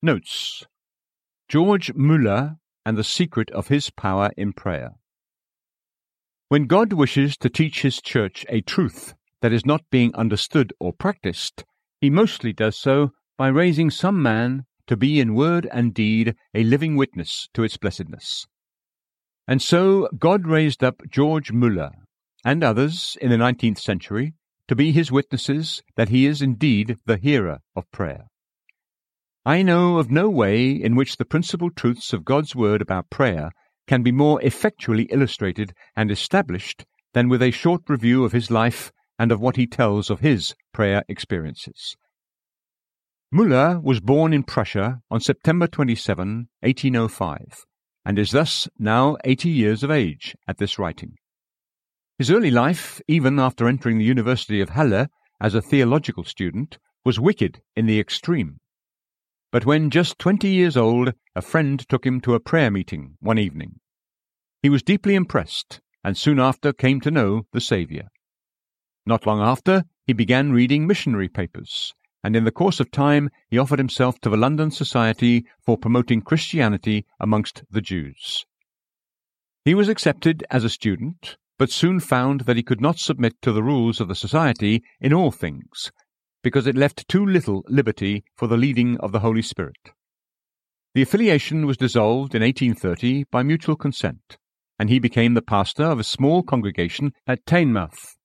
Notes George Muller and the secret of his power in prayer. When God wishes to teach his church a truth that is not being understood or practiced, he mostly does so by raising some man to be in word and deed a living witness to its blessedness. And so God raised up George Muller and others in the nineteenth century to be his witnesses that he is indeed the hearer of prayer. I know of no way in which the principal truths of God's word about prayer can be more effectually illustrated and established than with a short review of his life and of what he tells of his prayer experiences. Müller was born in Prussia on September 27, 1805, and is thus now 80 years of age at this writing. His early life, even after entering the University of Halle as a theological student, was wicked in the extreme. But when just twenty years old, a friend took him to a prayer meeting one evening. He was deeply impressed, and soon after came to know the Saviour. Not long after, he began reading missionary papers, and in the course of time he offered himself to the London Society for promoting Christianity amongst the Jews. He was accepted as a student, but soon found that he could not submit to the rules of the Society in all things, because it left too little liberty for the leading of the Holy Spirit. The affiliation was dissolved in 1830 by mutual consent, and he became the pastor of a small congregation at Teignmouth.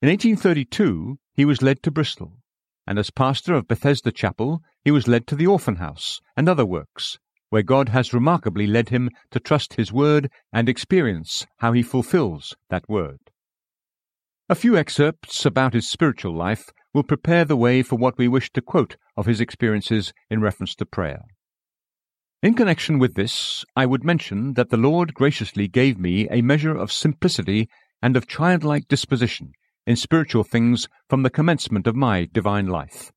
In 1832 he was led to Bristol, and as pastor of Bethesda Chapel he was led to the Orphan House and other works, where God has remarkably led him to trust his word and experience how he fulfills that word. A few excerpts about his spiritual life will prepare the way for what we wish to quote of his experiences in reference to prayer. In connection with this, I would mention that the Lord graciously gave me a measure of simplicity and of childlike disposition in spiritual things from the commencement of my divine life.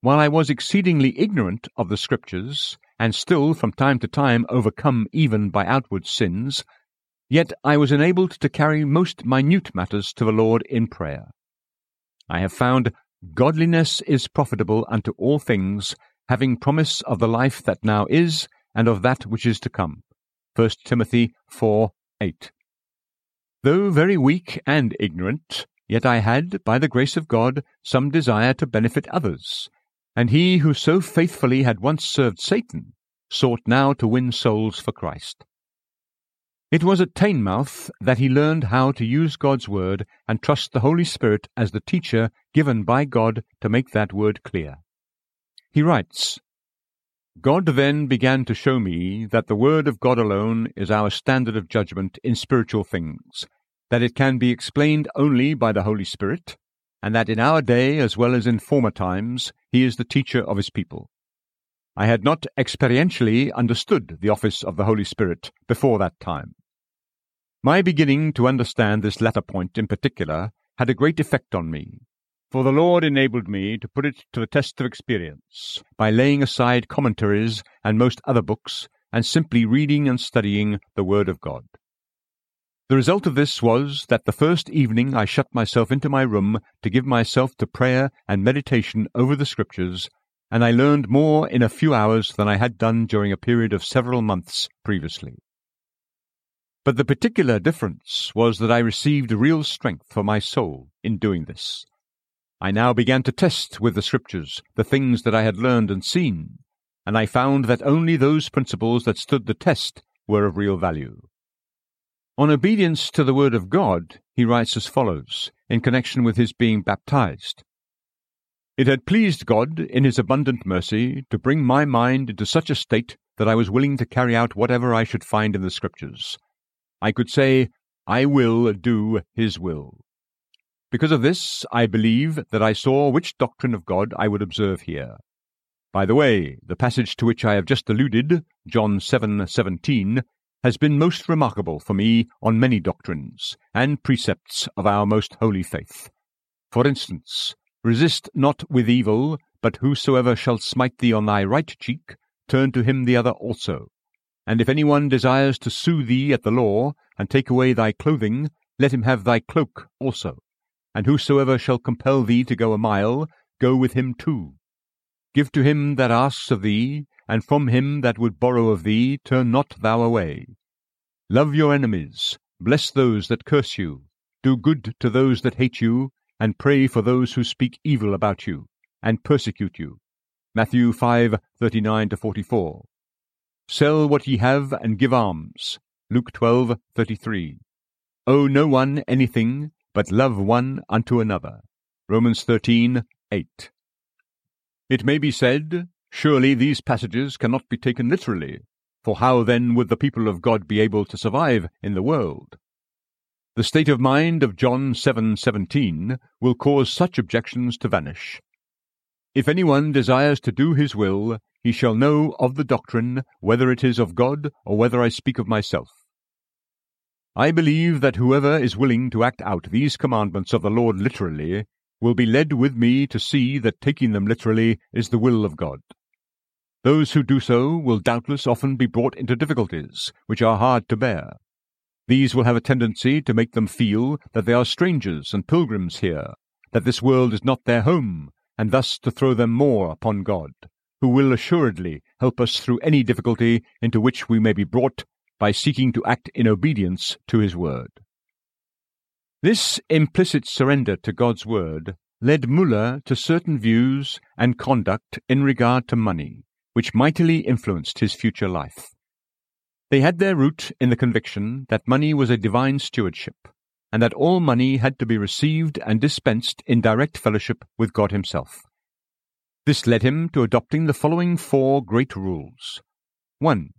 While I was exceedingly ignorant of the Scriptures, and still from time to time overcome even by outward sins, yet I was enabled to carry most minute matters to the Lord in prayer. I have found godliness is profitable unto all things, having promise of the life that now is, and of that which is to come. 1 Timothy 4 8. Though very weak and ignorant, yet I had, by the grace of God, some desire to benefit others. And he who so faithfully had once served Satan sought now to win souls for Christ. It was at Teignmouth that he learned how to use God's word and trust the Holy Spirit as the teacher given by God to make that word clear. He writes, God then began to show me that the word of God alone is our standard of judgment in spiritual things, that it can be explained only by the Holy Spirit, and that in our day as well as in former times he is the teacher of his people. I had not experientially understood the office of the Holy Spirit before that time. My beginning to understand this latter point in particular had a great effect on me, for the Lord enabled me to put it to the test of experience by laying aside commentaries and most other books and simply reading and studying the Word of God. The result of this was that the first evening I shut myself into my room to give myself to prayer and meditation over the Scriptures, and I learned more in a few hours than I had done during a period of several months previously. But the particular difference was that I received real strength for my soul in doing this. I now began to test with the Scriptures the things that I had learned and seen, and I found that only those principles that stood the test were of real value. On obedience to the Word of God, he writes as follows, in connection with his being baptized. It had pleased God, in his abundant mercy, to bring my mind into such a state that I was willing to carry out whatever I should find in the Scriptures, I could say, I will do his will. Because of this, I believe that I saw which doctrine of God I would observe here. By the way, the passage to which I have just alluded, John 7:17, has been most remarkable for me on many doctrines and precepts of our most holy faith. For instance, resist not with evil, but whosoever shall smite thee on thy right cheek, turn to him the other also. And if any one desires to sue thee at the law, and take away thy clothing, let him have thy cloak also. And whosoever shall compel thee to go a mile, go with him two. Give to him that asks of thee, and from him that would borrow of thee turn not thou away. Love your enemies, bless those that curse you, do good to those that hate you, and pray for those who speak evil about you, and persecute you. Matthew 5:39 to 44. Sell what ye have and give alms. Luke 12:33. Owe no one anything, but love one unto another. Romans 13:8. It may be said, surely these passages cannot be taken literally, for how then would the people of God be able to survive in the world? The state of mind of John 7:17 will cause such objections to vanish. If anyone desires to do his will, he shall know of the doctrine whether it is of God or whether I speak of myself. I believe that whoever is willing to act out these commandments of the Lord literally will be led with me to see that taking them literally is the will of God. Those who do so will doubtless often be brought into difficulties which are hard to bear. These will have a tendency to make them feel that they are strangers and pilgrims here, that this world is not their home, and thus to throw them more upon God, who will assuredly help us through any difficulty into which we may be brought by seeking to act in obedience to his word. This implicit surrender to God's word led Muller to certain views and conduct in regard to money, which mightily influenced his future life. They had their root in the conviction that money was a divine stewardship, and that all money had to be received and dispensed in direct fellowship with God Himself. This led him to adopting the following four great rules. 1.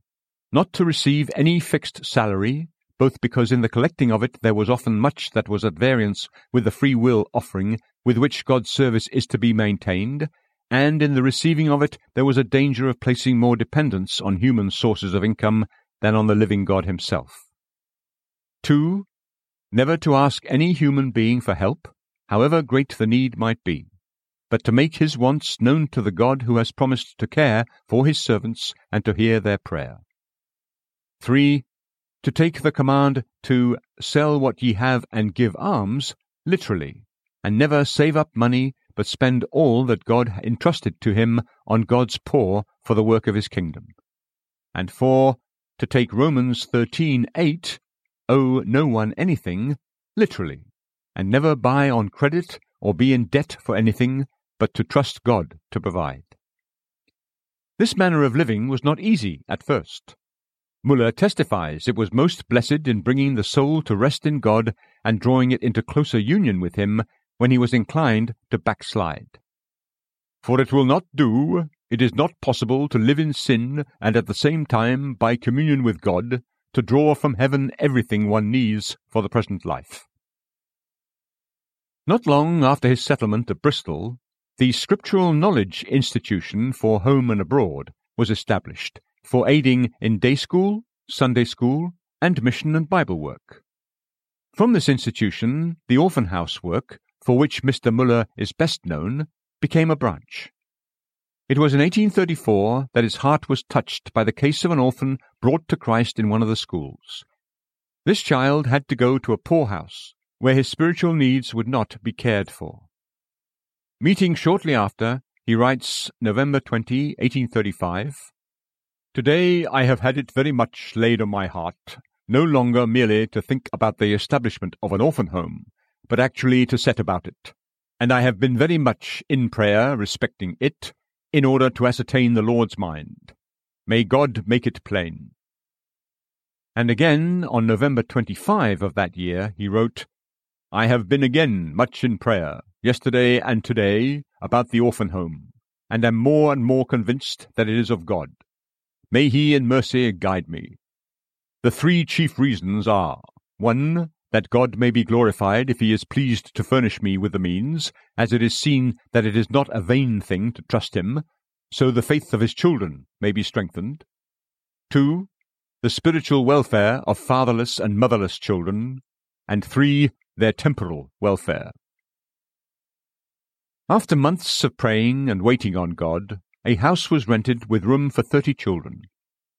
Not to receive any fixed salary both because in the collecting of it there was often much that was at variance with the free will offering with which God's service is to be maintained, and in the receiving of it there was a danger of placing more dependence on human sources of income than on the living God Himself. 2. Never to ask any human being for help, however great the need might be, but to make his wants known to the God who has promised to care for his servants and to hear their prayer. 3 to take the command to sell what ye have and give alms literally, and never save up money, but spend all that God entrusted to him on God's poor for the work of his kingdom. And four, to take Romans thirteen eight, owe no one anything, literally, and never buy on credit or be in debt for anything, but to trust God to provide. This manner of living was not easy at first. Muller testifies it was most blessed in bringing the soul to rest in God and drawing it into closer union with Him when he was inclined to backslide. For it will not do, it is not possible to live in sin and at the same time, by communion with God, to draw from heaven everything one needs for the present life. Not long after his settlement at Bristol, the Scriptural Knowledge Institution for Home and Abroad was established for aiding in day school, Sunday school, and mission and Bible work. From this institution, the orphan house work, for which Mr. Muller is best known, became a branch. It was in 1834 that his heart was touched by the case of an orphan brought to Christ in one of the schools. This child had to go to a poorhouse, where his spiritual needs would not be cared for. Meeting shortly after, he writes November 20, 1835, Today I have had it very much laid on my heart, no longer merely to think about the establishment of an orphan home, but actually to set about it. And I have been very much in prayer respecting it, in order to ascertain the Lord's mind. May God make it plain. And again, on November 25 of that year, he wrote, I have been again much in prayer, yesterday and today, about the orphan home, and am more and more convinced that it is of God. May he in mercy guide me. The three chief reasons are 1. That God may be glorified if he is pleased to furnish me with the means, as it is seen that it is not a vain thing to trust him, so the faith of his children may be strengthened. 2. The spiritual welfare of fatherless and motherless children. And 3. Their temporal welfare. After months of praying and waiting on God, a house was rented with room for thirty children,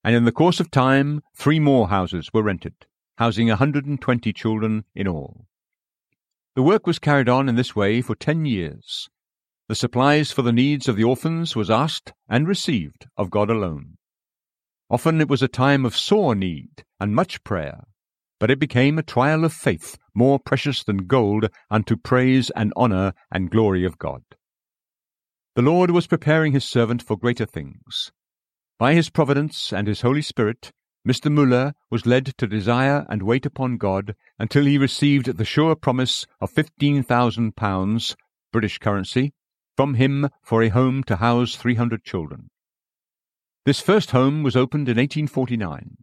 and in the course of time three more houses were rented, housing a hundred and twenty children in all. The work was carried on in this way for ten years. The supplies for the needs of the orphans was asked and received of God alone. Often it was a time of sore need and much prayer, but it became a trial of faith more precious than gold unto praise and honour and glory of God. The Lord was preparing his servant for greater things. By his providence and his Holy Spirit, Mr. Muller was led to desire and wait upon God until he received the sure promise of £15,000, British currency, from him for a home to house 300 children. This first home was opened in 1849.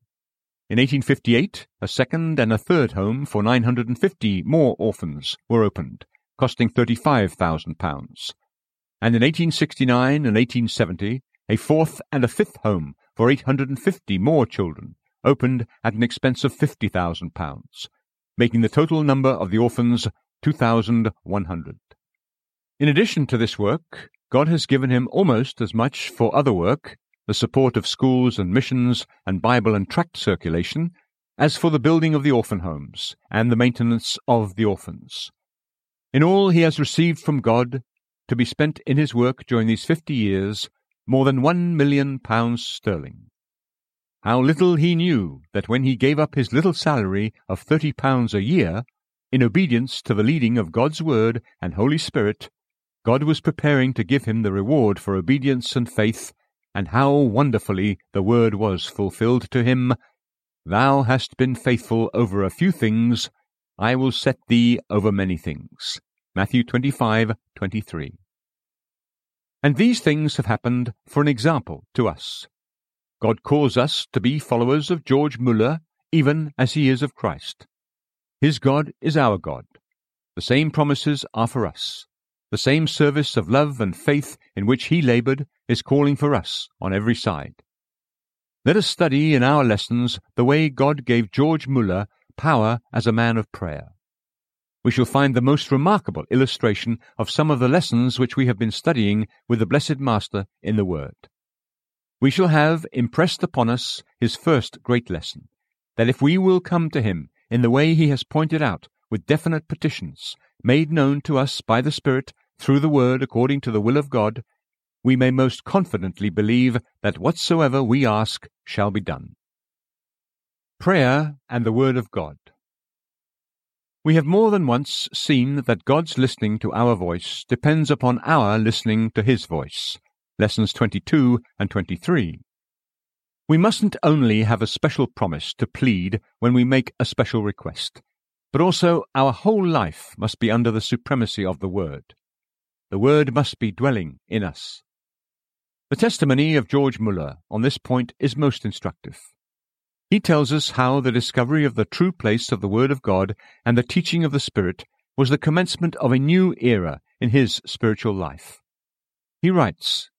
In 1858, a second and a third home for 950 more orphans were opened, costing £35,000 and in 1869 and 1870 a fourth and a fifth home for 850 more children opened at an expense of £50,000, making the total number of the orphans 2,100. In addition to this work, God has given him almost as much for other work, the support of schools and missions and Bible and tract circulation, as for the building of the orphan homes and the maintenance of the orphans. In all, he has received from God to be spent in his work during these fifty years more than one million pounds sterling. How little he knew that when he gave up his little salary of thirty pounds a year, in obedience to the leading of God's Word and Holy Spirit, God was preparing to give him the reward for obedience and faith, and how wonderfully the word was fulfilled to him Thou hast been faithful over a few things, I will set thee over many things. Matthew 25, 23. And these things have happened for an example to us. God calls us to be followers of George Muller, even as he is of Christ. His God is our God. The same promises are for us. The same service of love and faith in which he laboured is calling for us on every side. Let us study in our lessons the way God gave George Muller power as a man of prayer we shall find the most remarkable illustration of some of the lessons which we have been studying with the Blessed Master in the Word. We shall have impressed upon us his first great lesson that if we will come to him in the way he has pointed out with definite petitions, made known to us by the Spirit through the Word according to the will of God, we may most confidently believe that whatsoever we ask shall be done. Prayer and the Word of God. We have more than once seen that God's listening to our voice depends upon our listening to His voice. Lessons 22 and 23. We mustn't only have a special promise to plead when we make a special request, but also our whole life must be under the supremacy of the Word. The Word must be dwelling in us. The testimony of George Muller on this point is most instructive. He tells us how the discovery of the true place of the Word of God and the teaching of the Spirit was the commencement of a new era in his spiritual life. He writes,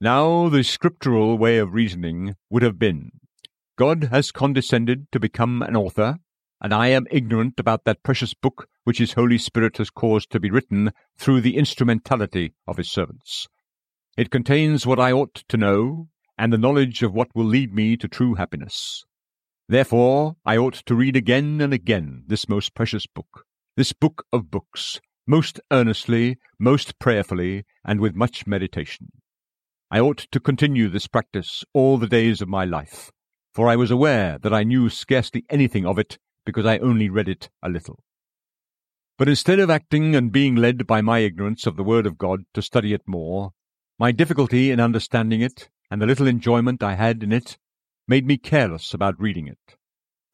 Now the scriptural way of reasoning would have been, God has condescended to become an author, and I am ignorant about that precious book which his Holy Spirit has caused to be written through the instrumentality of his servants. It contains what I ought to know, and the knowledge of what will lead me to true happiness. Therefore, I ought to read again and again this most precious book, this book of books, most earnestly, most prayerfully, and with much meditation. I ought to continue this practice all the days of my life, for I was aware that I knew scarcely anything of it because I only read it a little. But instead of acting and being led by my ignorance of the Word of God to study it more, my difficulty in understanding it, and the little enjoyment I had in it made me careless about reading it.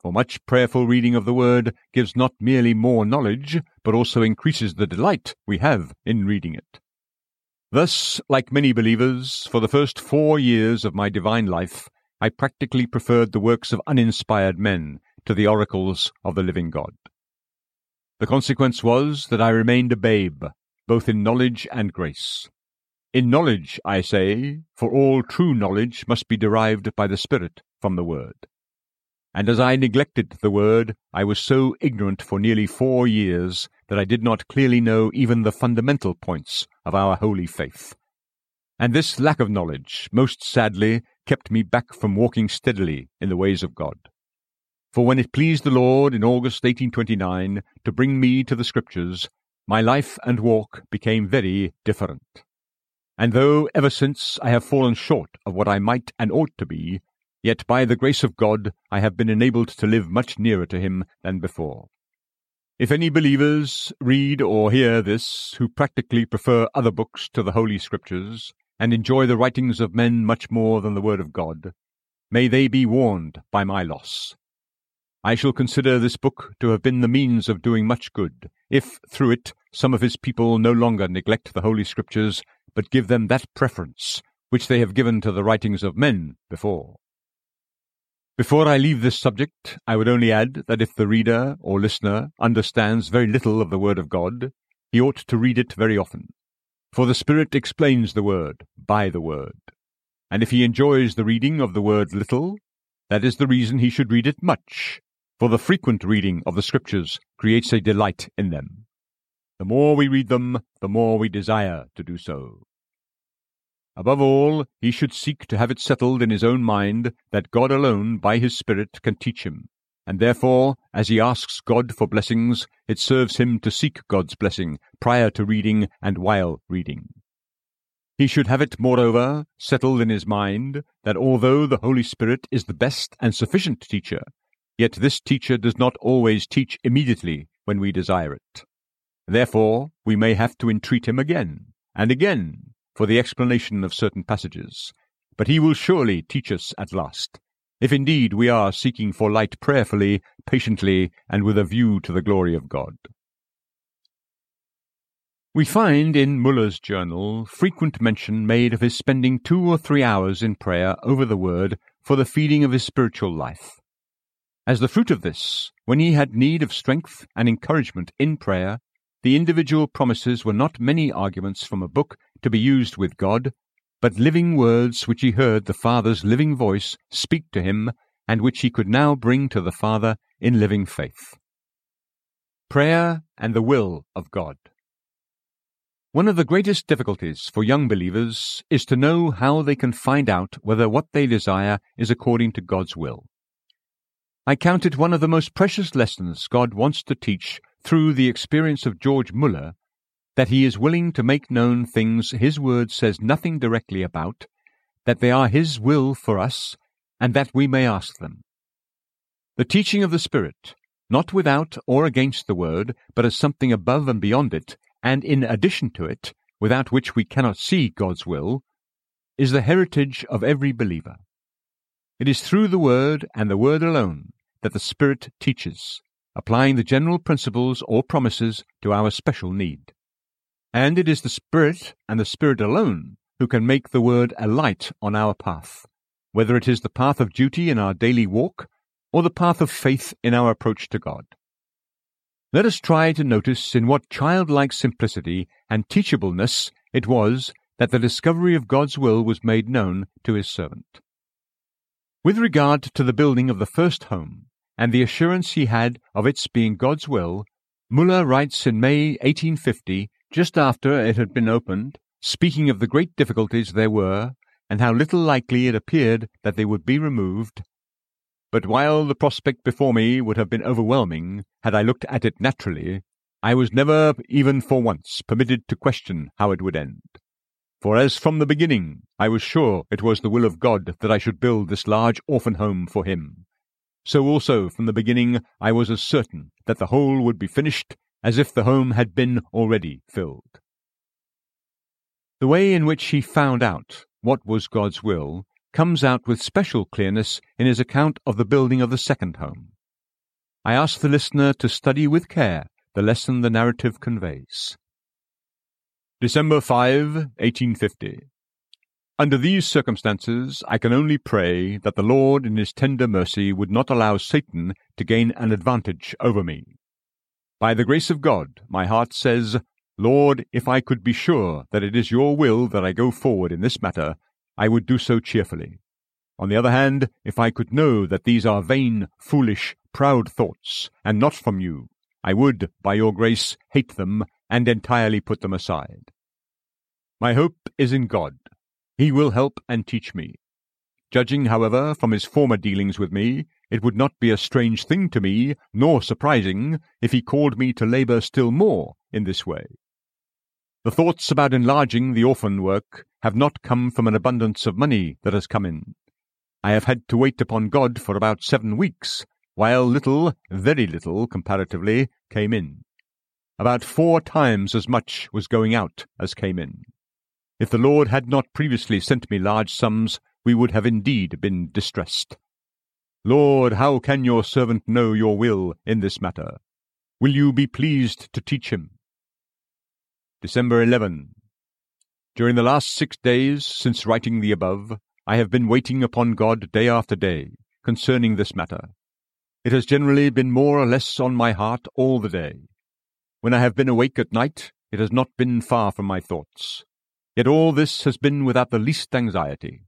For much prayerful reading of the Word gives not merely more knowledge, but also increases the delight we have in reading it. Thus, like many believers, for the first four years of my divine life, I practically preferred the works of uninspired men to the oracles of the living God. The consequence was that I remained a babe, both in knowledge and grace. In knowledge, I say, for all true knowledge must be derived by the Spirit from the Word. And as I neglected the Word, I was so ignorant for nearly four years that I did not clearly know even the fundamental points of our holy faith. And this lack of knowledge, most sadly, kept me back from walking steadily in the ways of God. For when it pleased the Lord in August 1829 to bring me to the Scriptures, my life and walk became very different. And though ever since I have fallen short of what I might and ought to be, yet by the grace of God I have been enabled to live much nearer to Him than before. If any believers read or hear this who practically prefer other books to the Holy Scriptures, and enjoy the writings of men much more than the Word of God, may they be warned by my loss. I shall consider this book to have been the means of doing much good, if through it some of his people no longer neglect the Holy Scriptures, but give them that preference which they have given to the writings of men before. Before I leave this subject, I would only add that if the reader or listener understands very little of the Word of God, he ought to read it very often. For the Spirit explains the Word by the Word. And if he enjoys the reading of the Word little, that is the reason he should read it much, for the frequent reading of the Scriptures creates a delight in them. The more we read them, the more we desire to do so. Above all, he should seek to have it settled in his own mind that God alone, by his Spirit, can teach him, and therefore, as he asks God for blessings, it serves him to seek God's blessing prior to reading and while reading. He should have it, moreover, settled in his mind that although the Holy Spirit is the best and sufficient teacher, Yet this teacher does not always teach immediately when we desire it. Therefore, we may have to entreat him again and again for the explanation of certain passages, but he will surely teach us at last, if indeed we are seeking for light prayerfully, patiently, and with a view to the glory of God. We find in Muller's journal frequent mention made of his spending two or three hours in prayer over the Word for the feeding of his spiritual life. As the fruit of this, when he had need of strength and encouragement in prayer, the individual promises were not many arguments from a book to be used with God, but living words which he heard the Father's living voice speak to him, and which he could now bring to the Father in living faith. Prayer and the Will of God. One of the greatest difficulties for young believers is to know how they can find out whether what they desire is according to God's will. I count it one of the most precious lessons God wants to teach through the experience of George Muller that he is willing to make known things his word says nothing directly about, that they are his will for us, and that we may ask them. The teaching of the Spirit, not without or against the word, but as something above and beyond it, and in addition to it, without which we cannot see God's will, is the heritage of every believer. It is through the Word and the Word alone that the Spirit teaches, applying the general principles or promises to our special need. And it is the Spirit and the Spirit alone who can make the Word a light on our path, whether it is the path of duty in our daily walk or the path of faith in our approach to God. Let us try to notice in what childlike simplicity and teachableness it was that the discovery of God's will was made known to his servant. With regard to the building of the first home, and the assurance he had of its being God's will, Muller writes in May 1850, just after it had been opened, speaking of the great difficulties there were, and how little likely it appeared that they would be removed. But while the prospect before me would have been overwhelming had I looked at it naturally, I was never, even for once, permitted to question how it would end. For as from the beginning I was sure it was the will of God that I should build this large orphan home for him, so also from the beginning I was as certain that the whole would be finished as if the home had been already filled. The way in which he found out what was God's will comes out with special clearness in his account of the building of the second home. I ask the listener to study with care the lesson the narrative conveys. December 5, 1850. Under these circumstances, I can only pray that the Lord in his tender mercy would not allow Satan to gain an advantage over me. By the grace of God, my heart says, Lord, if I could be sure that it is your will that I go forward in this matter, I would do so cheerfully. On the other hand, if I could know that these are vain, foolish, proud thoughts, and not from you, I would, by your grace, hate them and entirely put them aside. My hope is in God. He will help and teach me. Judging, however, from his former dealings with me, it would not be a strange thing to me, nor surprising, if he called me to labour still more in this way. The thoughts about enlarging the orphan work have not come from an abundance of money that has come in. I have had to wait upon God for about seven weeks, while little, very little comparatively, came in. About four times as much was going out as came in. If the Lord had not previously sent me large sums, we would have indeed been distressed. Lord, how can your servant know your will in this matter? Will you be pleased to teach him? December 11. During the last six days since writing the above, I have been waiting upon God day after day concerning this matter. It has generally been more or less on my heart all the day. When I have been awake at night, it has not been far from my thoughts. Yet all this has been without the least anxiety.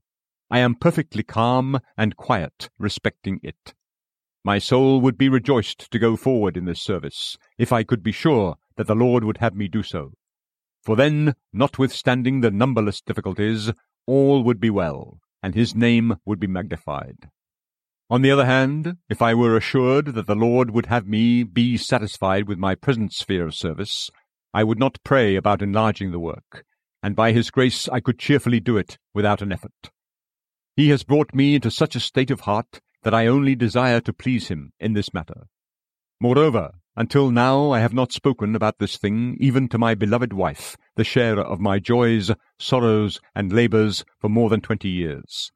I am perfectly calm and quiet respecting it. My soul would be rejoiced to go forward in this service, if I could be sure that the Lord would have me do so for then, notwithstanding the numberless difficulties, all would be well, and his name would be magnified. On the other hand, if I were assured that the Lord would have me be satisfied with my present sphere of service, I would not pray about enlarging the work, and by his grace I could cheerfully do it without an effort. He has brought me into such a state of heart that I only desire to please him in this matter. Moreover, until now I have not spoken about this thing even to my beloved wife, the sharer of my joys, sorrows, and labours for more than twenty years.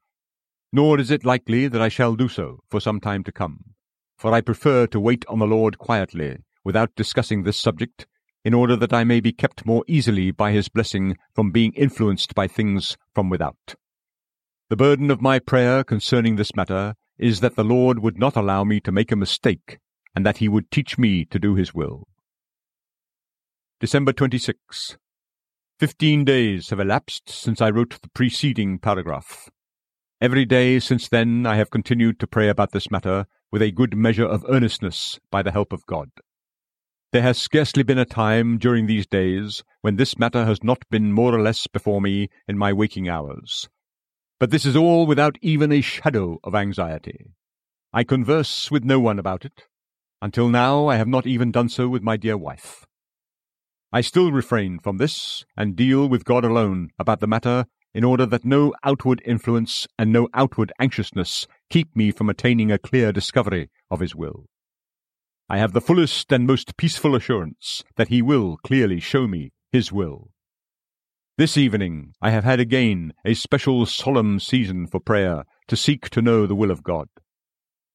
Nor is it likely that I shall do so for some time to come, for I prefer to wait on the Lord quietly, without discussing this subject, in order that I may be kept more easily by his blessing from being influenced by things from without. The burden of my prayer concerning this matter is that the Lord would not allow me to make a mistake and that he would teach me to do his will. December 26. Fifteen days have elapsed since I wrote the preceding paragraph. Every day since then I have continued to pray about this matter with a good measure of earnestness by the help of God. There has scarcely been a time during these days when this matter has not been more or less before me in my waking hours. But this is all without even a shadow of anxiety. I converse with no one about it, until now, I have not even done so with my dear wife. I still refrain from this and deal with God alone about the matter in order that no outward influence and no outward anxiousness keep me from attaining a clear discovery of His will. I have the fullest and most peaceful assurance that He will clearly show me His will. This evening I have had again a special solemn season for prayer to seek to know the will of God.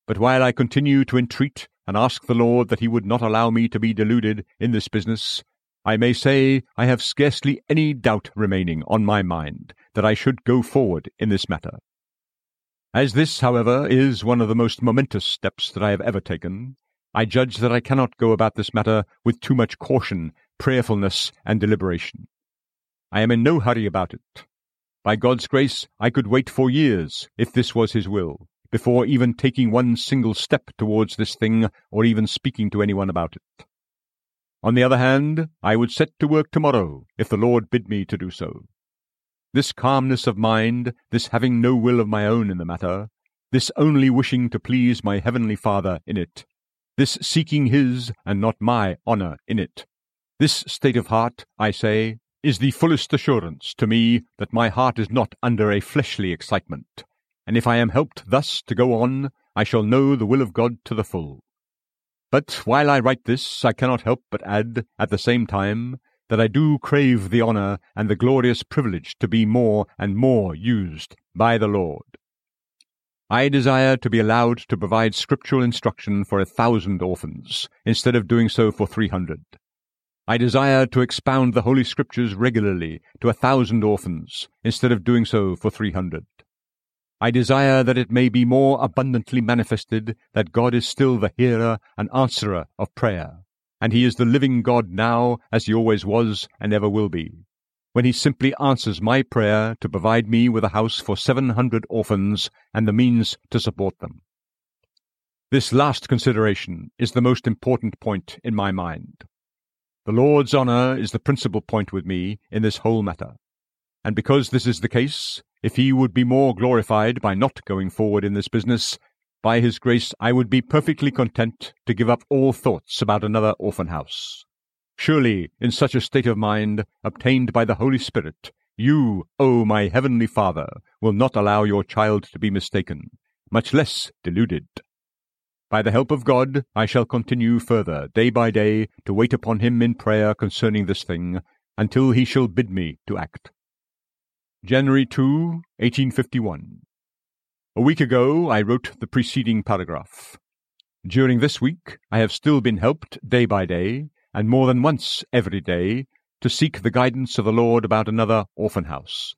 But while I continue to entreat and ask the Lord that he would not allow me to be deluded in this business, I may say I have scarcely any doubt remaining on my mind that I should go forward in this matter. As this, however, is one of the most momentous steps that I have ever taken, I judge that I cannot go about this matter with too much caution, prayerfulness, and deliberation. I am in no hurry about it. By God's grace, I could wait for years, if this was His will, before even taking one single step towards this thing or even speaking to anyone about it. On the other hand, I would set to work tomorrow if the Lord bid me to do so. This calmness of mind, this having no will of my own in the matter, this only wishing to please my heavenly Father in it, this seeking His and not my honour in it, this state of heart, I say, is the fullest assurance to me that my heart is not under a fleshly excitement, and if I am helped thus to go on, I shall know the will of God to the full. But while I write this, I cannot help but add, at the same time, that I do crave the honour and the glorious privilege to be more and more used by the Lord. I desire to be allowed to provide scriptural instruction for a thousand orphans, instead of doing so for three hundred. I desire to expound the Holy Scriptures regularly to a thousand orphans, instead of doing so for three hundred. I desire that it may be more abundantly manifested that God is still the hearer and answerer of prayer, and He is the living God now, as He always was and ever will be, when He simply answers my prayer to provide me with a house for seven hundred orphans and the means to support them. This last consideration is the most important point in my mind. The Lord's honour is the principal point with me in this whole matter and because this is the case, if he would be more glorified by not going forward in this business, by his grace I would be perfectly content to give up all thoughts about another orphan house. Surely, in such a state of mind, obtained by the Holy Spirit, you, O my heavenly Father, will not allow your child to be mistaken, much less deluded. By the help of God, I shall continue further, day by day, to wait upon him in prayer concerning this thing, until he shall bid me to act. January 2, 1851. A week ago I wrote the preceding paragraph. During this week I have still been helped day by day, and more than once every day, to seek the guidance of the Lord about another orphan house.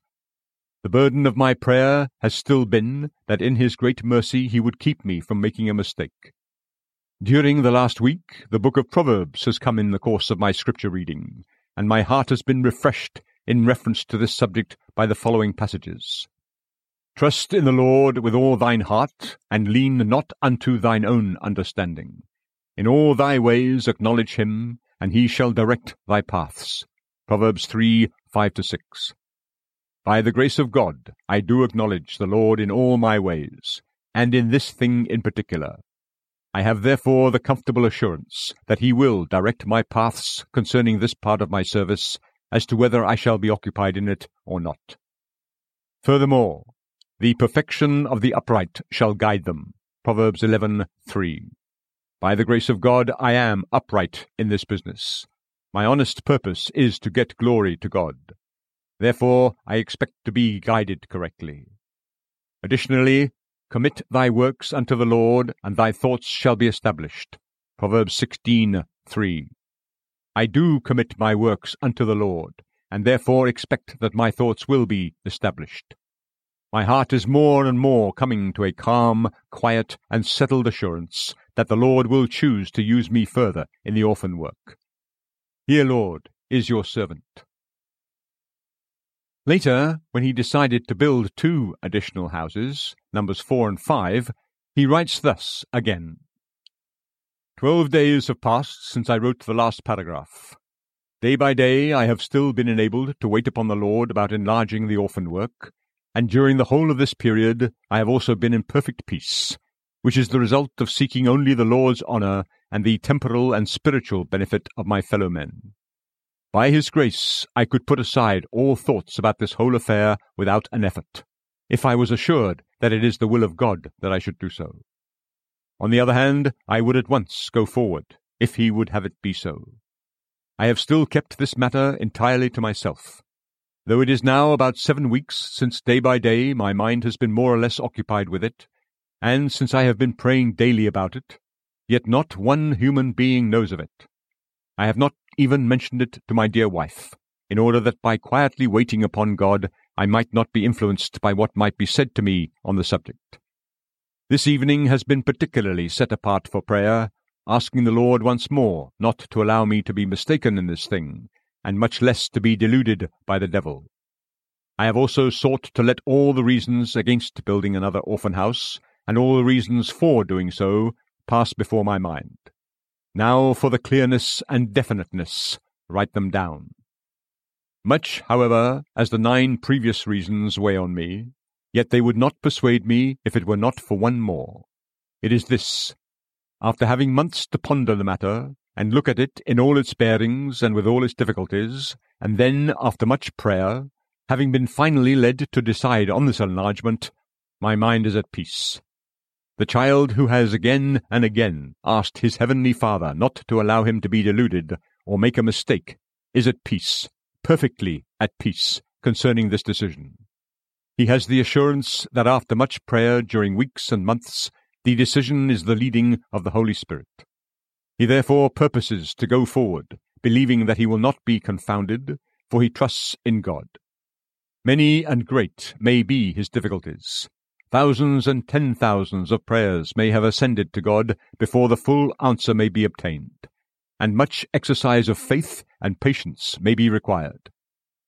The burden of my prayer has still been that in His great mercy He would keep me from making a mistake. During the last week, the book of Proverbs has come in the course of my scripture reading, and my heart has been refreshed in reference to this subject by the following passages. Trust in the Lord with all thine heart, and lean not unto thine own understanding. In all thy ways acknowledge him, and he shall direct thy paths. Proverbs 3 5 6. By the grace of God, I do acknowledge the Lord in all my ways, and in this thing in particular. I have therefore the comfortable assurance that He will direct my paths concerning this part of my service as to whether I shall be occupied in it or not. Furthermore, the perfection of the upright shall guide them. Proverbs 11:3. By the grace of God, I am upright in this business. My honest purpose is to get glory to God. Therefore, I expect to be guided correctly. Additionally, commit thy works unto the Lord, and thy thoughts shall be established. Proverbs 16:3. I do commit my works unto the Lord, and therefore expect that my thoughts will be established. My heart is more and more coming to a calm, quiet, and settled assurance that the Lord will choose to use me further in the orphan work. Here, Lord, is your servant. Later, when he decided to build two additional houses, numbers 4 and 5, he writes thus again Twelve days have passed since I wrote the last paragraph. Day by day I have still been enabled to wait upon the Lord about enlarging the orphan work, and during the whole of this period I have also been in perfect peace, which is the result of seeking only the Lord's honour and the temporal and spiritual benefit of my fellow men. By his grace, I could put aside all thoughts about this whole affair without an effort, if I was assured that it is the will of God that I should do so. On the other hand, I would at once go forward, if he would have it be so. I have still kept this matter entirely to myself. Though it is now about seven weeks since day by day my mind has been more or less occupied with it, and since I have been praying daily about it, yet not one human being knows of it. I have not even mentioned it to my dear wife, in order that by quietly waiting upon God I might not be influenced by what might be said to me on the subject. This evening has been particularly set apart for prayer, asking the Lord once more not to allow me to be mistaken in this thing, and much less to be deluded by the devil. I have also sought to let all the reasons against building another orphan house, and all the reasons for doing so, pass before my mind. Now for the clearness and definiteness, write them down. Much, however, as the nine previous reasons weigh on me, yet they would not persuade me if it were not for one more. It is this. After having months to ponder the matter, and look at it in all its bearings and with all its difficulties, and then, after much prayer, having been finally led to decide on this enlargement, my mind is at peace. The child who has again and again asked his heavenly Father not to allow him to be deluded or make a mistake is at peace, perfectly at peace, concerning this decision. He has the assurance that after much prayer during weeks and months, the decision is the leading of the Holy Spirit. He therefore purposes to go forward, believing that he will not be confounded, for he trusts in God. Many and great may be his difficulties, Thousands and ten thousands of prayers may have ascended to God before the full answer may be obtained, and much exercise of faith and patience may be required.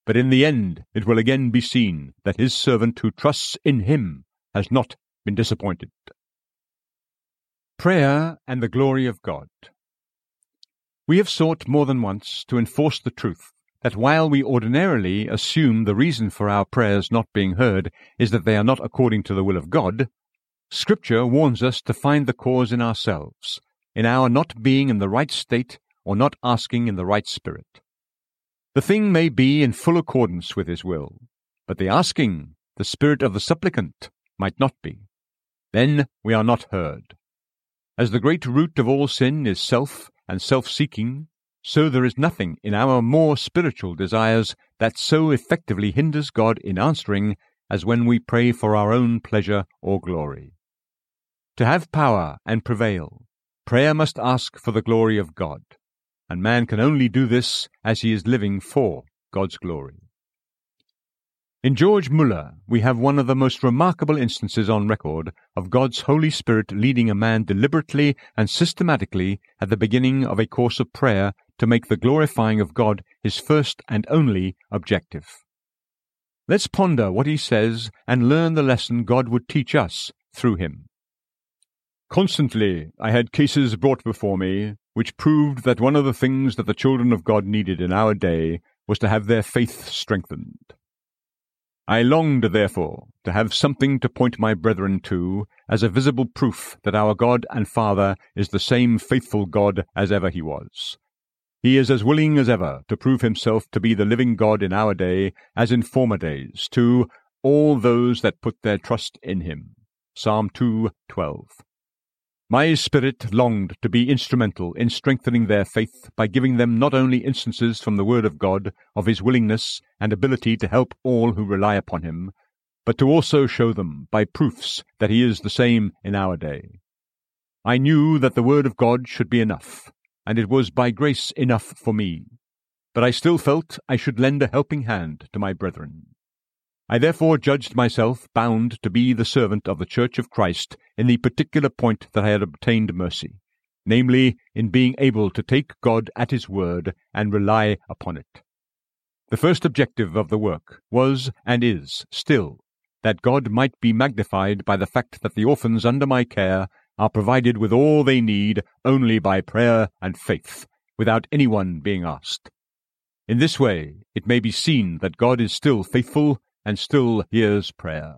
But in the end it will again be seen that his servant who trusts in him has not been disappointed. Prayer and the Glory of God. We have sought more than once to enforce the truth that while we ordinarily assume the reason for our prayers not being heard is that they are not according to the will of God, Scripture warns us to find the cause in ourselves, in our not being in the right state or not asking in the right spirit. The thing may be in full accordance with His will, but the asking, the spirit of the supplicant, might not be. Then we are not heard. As the great root of all sin is self and self seeking, so there is nothing in our more spiritual desires that so effectively hinders God in answering as when we pray for our own pleasure or glory. To have power and prevail, prayer must ask for the glory of God, and man can only do this as he is living for God's glory. In George Muller, we have one of the most remarkable instances on record of God's Holy Spirit leading a man deliberately and systematically at the beginning of a course of prayer to make the glorifying of God his first and only objective. Let's ponder what he says and learn the lesson God would teach us through him. Constantly I had cases brought before me which proved that one of the things that the children of God needed in our day was to have their faith strengthened. I longed, therefore, to have something to point my brethren to as a visible proof that our God and Father is the same faithful God as ever he was. He is as willing as ever to prove himself to be the living God in our day as in former days to all those that put their trust in him. Psalm 2:12. My spirit longed to be instrumental in strengthening their faith by giving them not only instances from the Word of God of His willingness and ability to help all who rely upon Him, but to also show them by proofs that He is the same in our day. I knew that the Word of God should be enough, and it was by grace enough for me, but I still felt I should lend a helping hand to my brethren. I therefore judged myself bound to be the servant of the Church of Christ in the particular point that I had obtained mercy, namely, in being able to take God at His word and rely upon it. The first objective of the work was, and is, still, that God might be magnified by the fact that the orphans under my care are provided with all they need only by prayer and faith, without anyone being asked. In this way, it may be seen that God is still faithful and still hears prayer.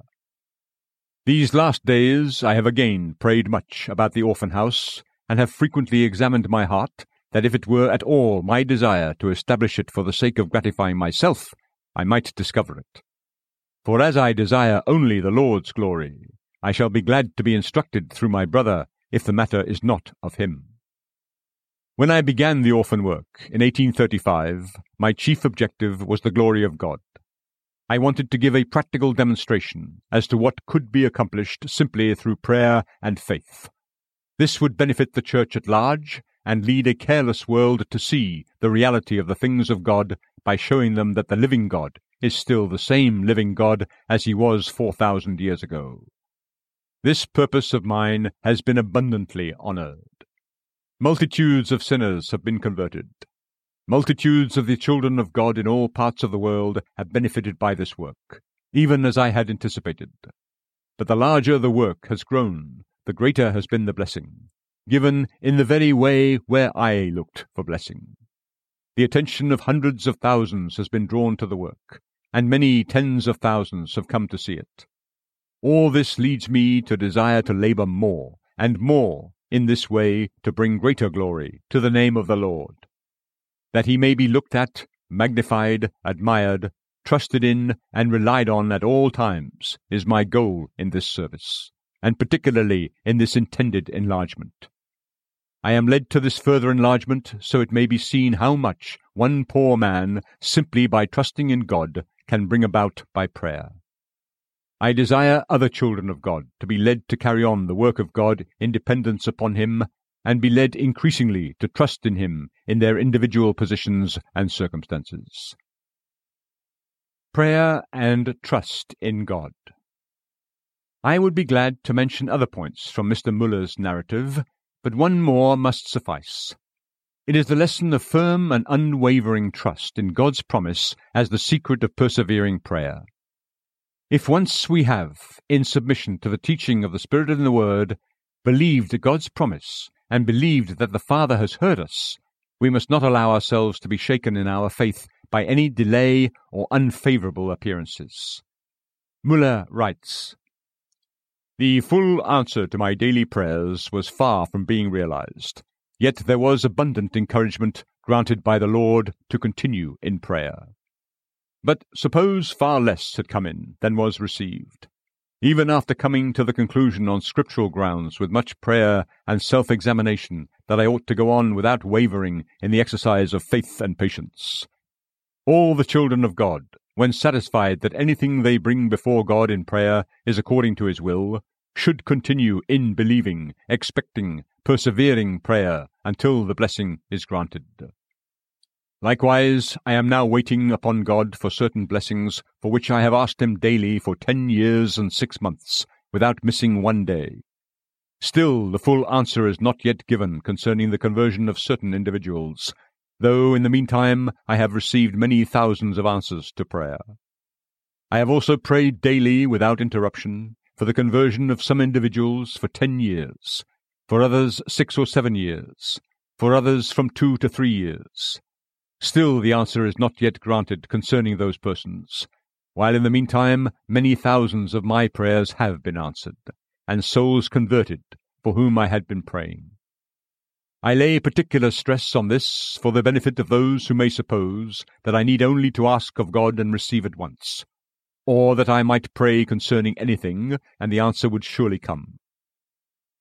These last days I have again prayed much about the orphan house, and have frequently examined my heart, that if it were at all my desire to establish it for the sake of gratifying myself, I might discover it. For as I desire only the Lord's glory, I shall be glad to be instructed through my brother if the matter is not of him. When I began the orphan work in 1835, my chief objective was the glory of God. I wanted to give a practical demonstration as to what could be accomplished simply through prayer and faith. This would benefit the Church at large and lead a careless world to see the reality of the things of God by showing them that the living God is still the same living God as he was four thousand years ago. This purpose of mine has been abundantly honored. Multitudes of sinners have been converted. Multitudes of the children of God in all parts of the world have benefited by this work, even as I had anticipated. But the larger the work has grown, the greater has been the blessing, given in the very way where I looked for blessing. The attention of hundreds of thousands has been drawn to the work, and many tens of thousands have come to see it. All this leads me to desire to labor more and more in this way to bring greater glory to the name of the Lord that he may be looked at, magnified, admired, trusted in, and relied on at all times, is my goal in this service, and particularly in this intended enlargement. I am led to this further enlargement so it may be seen how much one poor man, simply by trusting in God, can bring about by prayer. I desire other children of God to be led to carry on the work of God in dependence upon Him and be led increasingly to trust in Him in their individual positions and circumstances. Prayer and Trust in God. I would be glad to mention other points from Mr. Muller's narrative, but one more must suffice. It is the lesson of firm and unwavering trust in God's promise as the secret of persevering prayer. If once we have, in submission to the teaching of the Spirit and the Word, believed God's promise and believed that the Father has heard us, we must not allow ourselves to be shaken in our faith by any delay or unfavorable appearances. Muller writes The full answer to my daily prayers was far from being realized, yet there was abundant encouragement granted by the Lord to continue in prayer. But suppose far less had come in than was received. Even after coming to the conclusion on scriptural grounds with much prayer and self examination that I ought to go on without wavering in the exercise of faith and patience. All the children of God, when satisfied that anything they bring before God in prayer is according to his will, should continue in believing, expecting, persevering prayer until the blessing is granted. Likewise, I am now waiting upon God for certain blessings for which I have asked Him daily for ten years and six months, without missing one day. Still, the full answer is not yet given concerning the conversion of certain individuals, though in the meantime I have received many thousands of answers to prayer. I have also prayed daily without interruption for the conversion of some individuals for ten years, for others six or seven years, for others from two to three years. Still, the answer is not yet granted concerning those persons, while in the meantime many thousands of my prayers have been answered, and souls converted for whom I had been praying. I lay particular stress on this for the benefit of those who may suppose that I need only to ask of God and receive at once, or that I might pray concerning anything and the answer would surely come.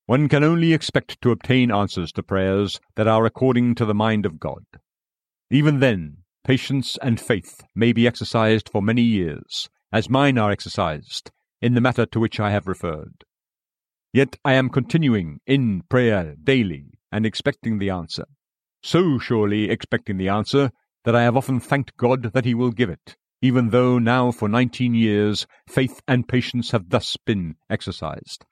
One can only expect to obtain answers to prayers that are according to the mind of God. Even then, patience and faith may be exercised for many years, as mine are exercised, in the matter to which I have referred. Yet I am continuing in prayer daily and expecting the answer, so surely expecting the answer that I have often thanked God that He will give it, even though now for nineteen years faith and patience have thus been exercised.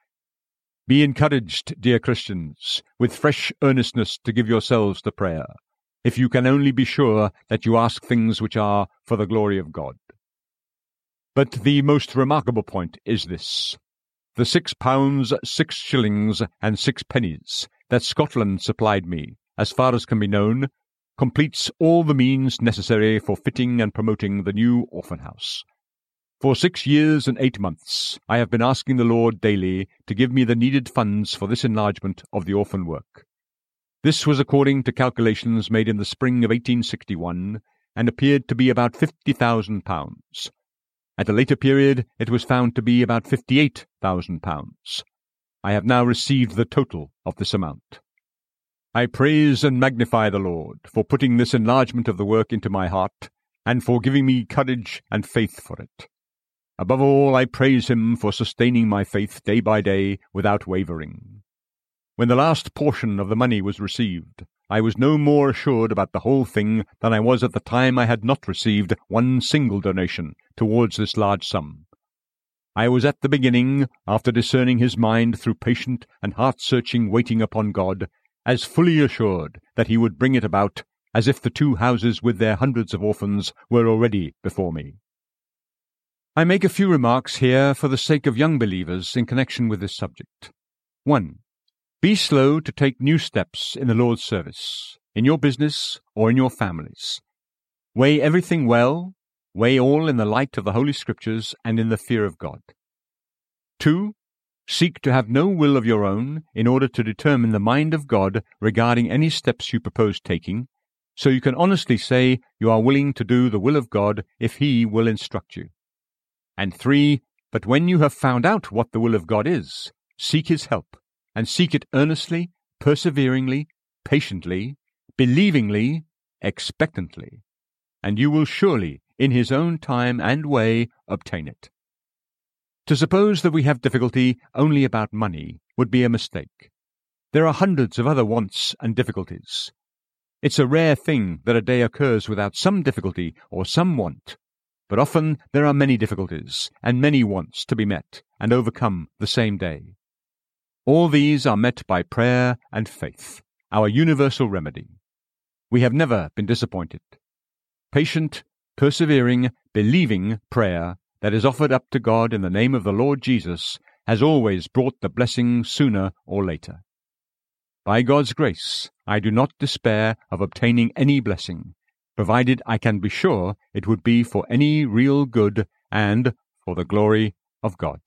Be encouraged, dear Christians, with fresh earnestness to give yourselves to prayer if you can only be sure that you ask things which are for the glory of God. But the most remarkable point is this the six pounds, six shillings, and six pennies that Scotland supplied me, as far as can be known, completes all the means necessary for fitting and promoting the new orphan house. For six years and eight months, I have been asking the Lord daily to give me the needed funds for this enlargement of the orphan work. This was according to calculations made in the spring of 1861, and appeared to be about £50,000. At a later period, it was found to be about £58,000. I have now received the total of this amount. I praise and magnify the Lord for putting this enlargement of the work into my heart, and for giving me courage and faith for it. Above all, I praise Him for sustaining my faith day by day without wavering. When the last portion of the money was received, I was no more assured about the whole thing than I was at the time I had not received one single donation towards this large sum. I was at the beginning, after discerning his mind through patient and heart searching waiting upon God, as fully assured that he would bring it about as if the two houses with their hundreds of orphans were already before me. I make a few remarks here for the sake of young believers in connection with this subject. 1. Be slow to take new steps in the Lord's service, in your business or in your families. Weigh everything well, weigh all in the light of the Holy Scriptures and in the fear of God. 2. Seek to have no will of your own in order to determine the mind of God regarding any steps you propose taking, so you can honestly say you are willing to do the will of God if He will instruct you. And 3. But when you have found out what the will of God is, seek His help and seek it earnestly, perseveringly, patiently, believingly, expectantly, and you will surely, in his own time and way, obtain it. To suppose that we have difficulty only about money would be a mistake. There are hundreds of other wants and difficulties. It's a rare thing that a day occurs without some difficulty or some want, but often there are many difficulties and many wants to be met and overcome the same day. All these are met by prayer and faith, our universal remedy. We have never been disappointed. Patient, persevering, believing prayer that is offered up to God in the name of the Lord Jesus has always brought the blessing sooner or later. By God's grace, I do not despair of obtaining any blessing, provided I can be sure it would be for any real good and for the glory of God.